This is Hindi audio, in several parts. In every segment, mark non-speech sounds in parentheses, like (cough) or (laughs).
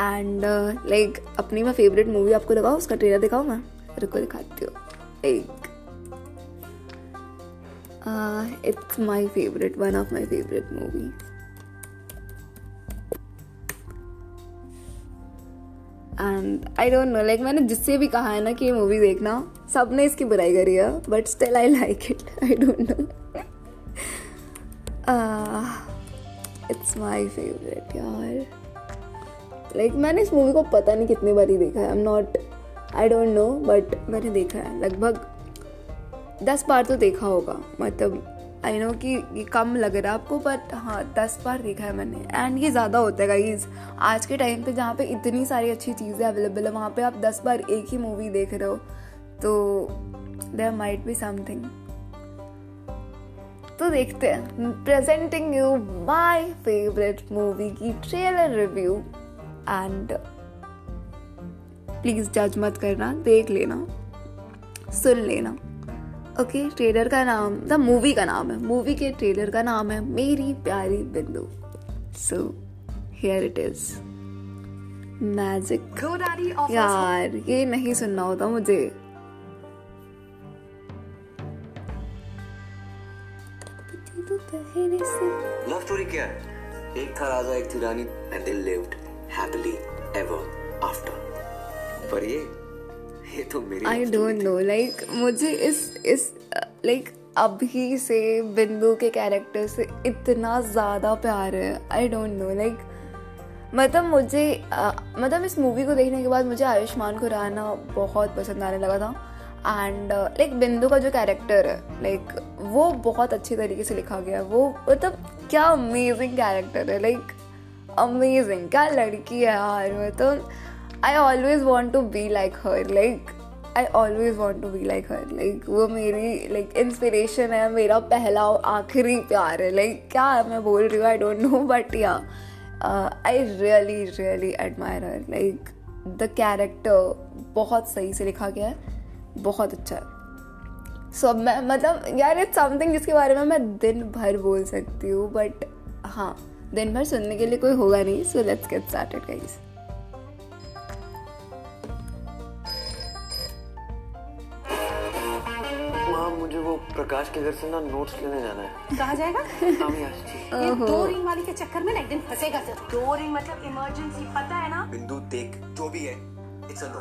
एंड लाइक uh, अपनी मैं फेवरेट मूवी आपको लगाओ उसका ट्रेलर दिखाओ मैं? रुको दिखाती हूँ। एक it's my favourite one of my favourite movie and I don't know like मैंने जिससे भी कहा है ना कि ये मूवी देखना सबने इसकी बुराई करी है but still I like it I don't know it's my favourite यार। लाइक like, मैंने इस मूवी को पता नहीं कितनी बार ही देखा है। I am not I don't know but मैंने देखा है। लगभग दस बार तो देखा होगा। मतलब आई नो कि ये कम लग रहा है आपको बट हाँ दस बार देखा है मैंने। एंड ये ज़्यादा होता है गाइज़ आज के टाइम पे जहाँ पे इतनी सारी अच्छी चीज़ें अवेलेबल है वहाँ पे आप दस बार एक ही मूवी देख रहे हो। तो देर माइट बी समथिंग तो देखते हैं। Presenting you my favourite movie की ट्रेलर रिव्यू एंड प्लीज़ जज मत करना देख लेना सुन लेना। ओके okay, ट्रेलर का नाम द मूवी का नाम है। मूवी के ट्रेलर का नाम है मेरी प्यारी Bindu. So here it is magic यार ये नहीं सुनना होता मुझे। लव स्टोरी क्या है? एक था राजा एक थी रानी and they lived happily ever after पर ये ये तो मेरी आई डोंट नो लाइक मुझे इस इस लाइक like, अभी से बिंदु के कैरेक्टर से इतना ज़्यादा प्यार है आई डोंट नो लाइक मतलब मुझे uh, मतलब इस मूवी को देखने के बाद मुझे आयुष्मान खुराना बहुत पसंद आने लगा था एंड लाइक बिंदु का जो कैरेक्टर है लाइक like, वो बहुत अच्छी तरीके से लिखा गया है वो मतलब क्या अमेजिंग कैरेक्टर है लाइक अमेजिंग क्या लड़की है यार मतलब I always want to be like her like I always want to be like her like वो मेरी लाइक इंस्पिरेशन है मेरा पहला आखिरी प्यार है लाइक like, क्या मैं बोल रही हूँ आई don't know but yeah I really really admire her like the character बहुत सही से लिखा गया है बहुत अच्छा है। सो so, मैं मतलब यार इट्स समथिंग जिसके बारे में मैं दिन भर बोल सकती हूँ बट हाँ। दिन भर सुनने के लिए कोई होगा नहीं so let's get started guys मुझे वो प्रकाश के घर से ना नोट्स लेने जाना है। कहा जाएगा? ये दो रिंग वाली के चक्कर में ना एक दिन फंसेगा सर दो रिंग मतलब इमरजेंसी पता है ना? बिंदु देख जो भी है इट्स अ नो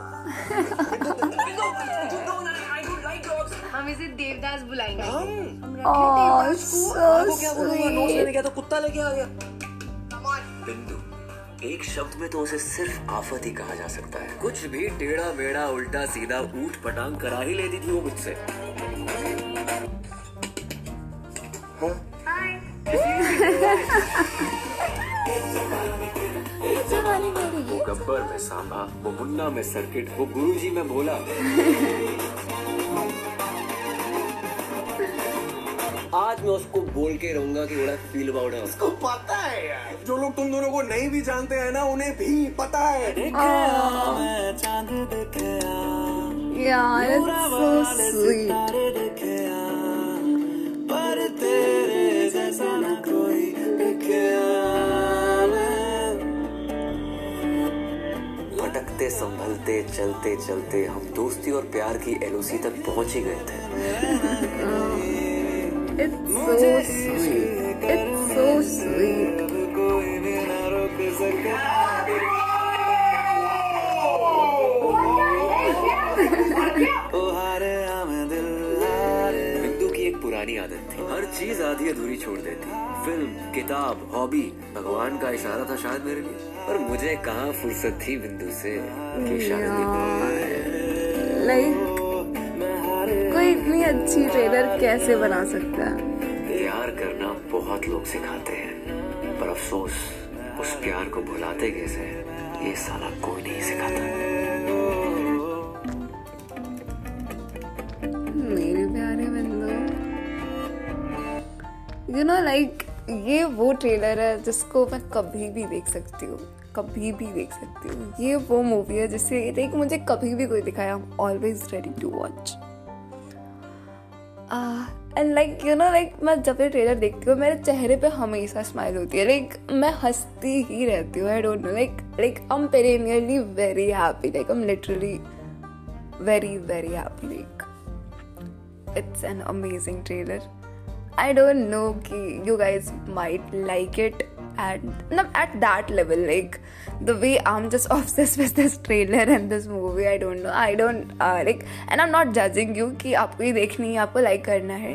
हम इसे देवदास बुलाएँगे। हम? हम क्या बोलूँगा नोट्स लेने गया तो कुत्ता लेके आ गया। बिंदु। एक शब्द में तो उसे सिर्फ़ आफत ही कहा जा सकता है। कुछ भी टेढ़ा मेढ़ा उल्टा सीधा ऊट पटांग करा ही लेती थी वो मुझसे। वो गब्बर में सांबा वो मुन्ना में सर्किट वो गुरुजी में बोला (laughs) आज मैं उसको बोल के रहूँगा कि बड़ा फील अबाउट है उसको पता है यार। जो लोग तुम दोनों को नहीं भी जानते हैं ना उन्हें भी पता है। यार so sweet. पर तेरे जैसा ना कोई भटकते संभलते चलते चलते हम दोस्ती और प्यार की एलओसी तक पहुँच ही गए थे। It's so sweet. It's so sweet. बिंदु की एक पुरानी आदत थी। हर चीज़ आधी अधूरी छोड़ देती। फ़िल्म किताब हॉबी भगवान का इशारा था शायद मेरे लिए। पर मुझे कहाँ फुर्सत थी बिंदु से? कि शायद लाइक इतनी अच्छी ट्रेलर कैसे बना सकता है? प्यार करना बहुत लोग सिखाते हैं पर अफसोस उस प्यार को भुलाते कैसे ये साला कोई नहीं सिखाता। मेरे प्यारे बंदो यू नो लाइक ये वो ट्रेलर है जिसको मैं कभी भी देख सकती हूँ कभी भी देख सकती हूँ। ये वो मूवी है जिससे लाइक मुझे कभी भी कोई दिखाया always ready to watch and like you know like मैं जब ये ट्रेलर देखती हूँ मेरे चेहरे पे हमेशा स्माइल होती है। लाइक like, मैं हंसती ही रहती हूँ I don't know like like I am perennially very happy like I am literally very very happy like it's an amazing trailer I don't know कि you guys might like it at no, at that level like the way i'm just (laughs) obsessed with this trailer and this movie i don't know. I don't uh, like and i'm not judging you कि आपको ये देखनी है आपको लाइक करना है।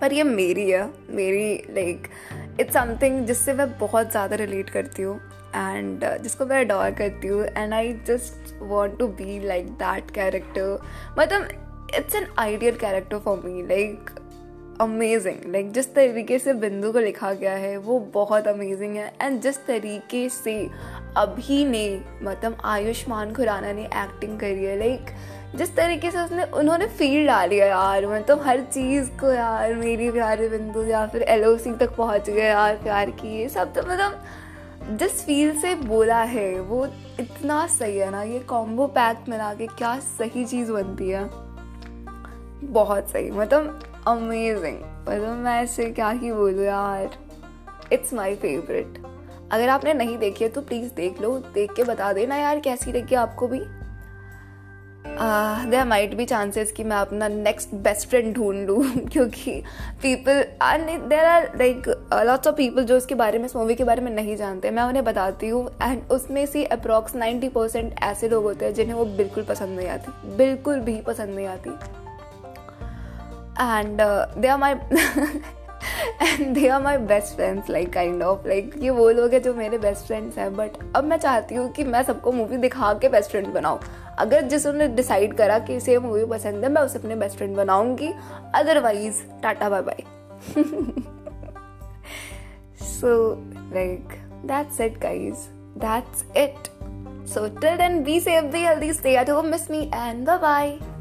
पर ये मेरी है मेरी लाइक इट्स समथिंग जिससे मैं बहुत ज़्यादा रिलेट करती हूँ एंड uh, जिसको मैं अडोर करती हूँ and I just want to be like that character मतलब it's an ideal character for me like amazing like जिस तरीके से बिंदु को लिखा गया है, वो बहुत अमेजिंग है। एंड जिस तरीके से अभी ने मतलब आयुष्मान खुराना ने एक्टिंग करी है लाइक जिस तरीके से उसने, उन्होंने फील डाली है यार। मतलब हर चीज़ को यार, मेरी प्यारे बिंदु या फिर LOC तक पहुँच गए यार, प्यार की ये सब तो मतलब जिस फील से बोला है, वो इतना सही है ना। ये कॉम्बो पैक मिला के क्या सही चीज़ बनती है। बहुत सही। मतलब अमेजिंग मतलब मैं ऐसे क्या ही बोलूँ यार? इट्स माई फेवरेट अगर आपने नहीं देखी है तो प्लीज़ देख लो, देख के बता देना यार, कैसी लगी आपको भी। देर माइट भी चांसेस कि मैं अपना नेक्स्ट बेस्ट फ्रेंड ढूंढ लूँ, (laughs) क्योंकि people there are like lots of people जो इसके बारे में, इस मूवी के बारे में नहीं जानते। मैं उन्हें बताती हूँ एंड उसमें से अप्रॉक्स नाइन्टी परसेंट ऐसे लोग होते हैं जिन्हें वो बिल्कुल पसंद नहीं आती। बिल्कुल भी पसंद नहीं आती। And uh, they are my and they are my best friends like kind of like ये वो लोग हैं जो मेरे बेस्ट फ्रेंड्स हैं बट अब मैं चाहती हूँ कि मैं सबको मूवी दिखा के बेस्ट फ्रेंड बनाऊँ। अगर जिसने डिसाइड करा कि इसे मूवी पसंद है मैं उसे अपने बेस्ट फ्रेंड बनाऊँगी। Otherwise tata bye bye so like that's it guys that's it So till then, be safe, be healthy, stay at home, miss me, and bye bye.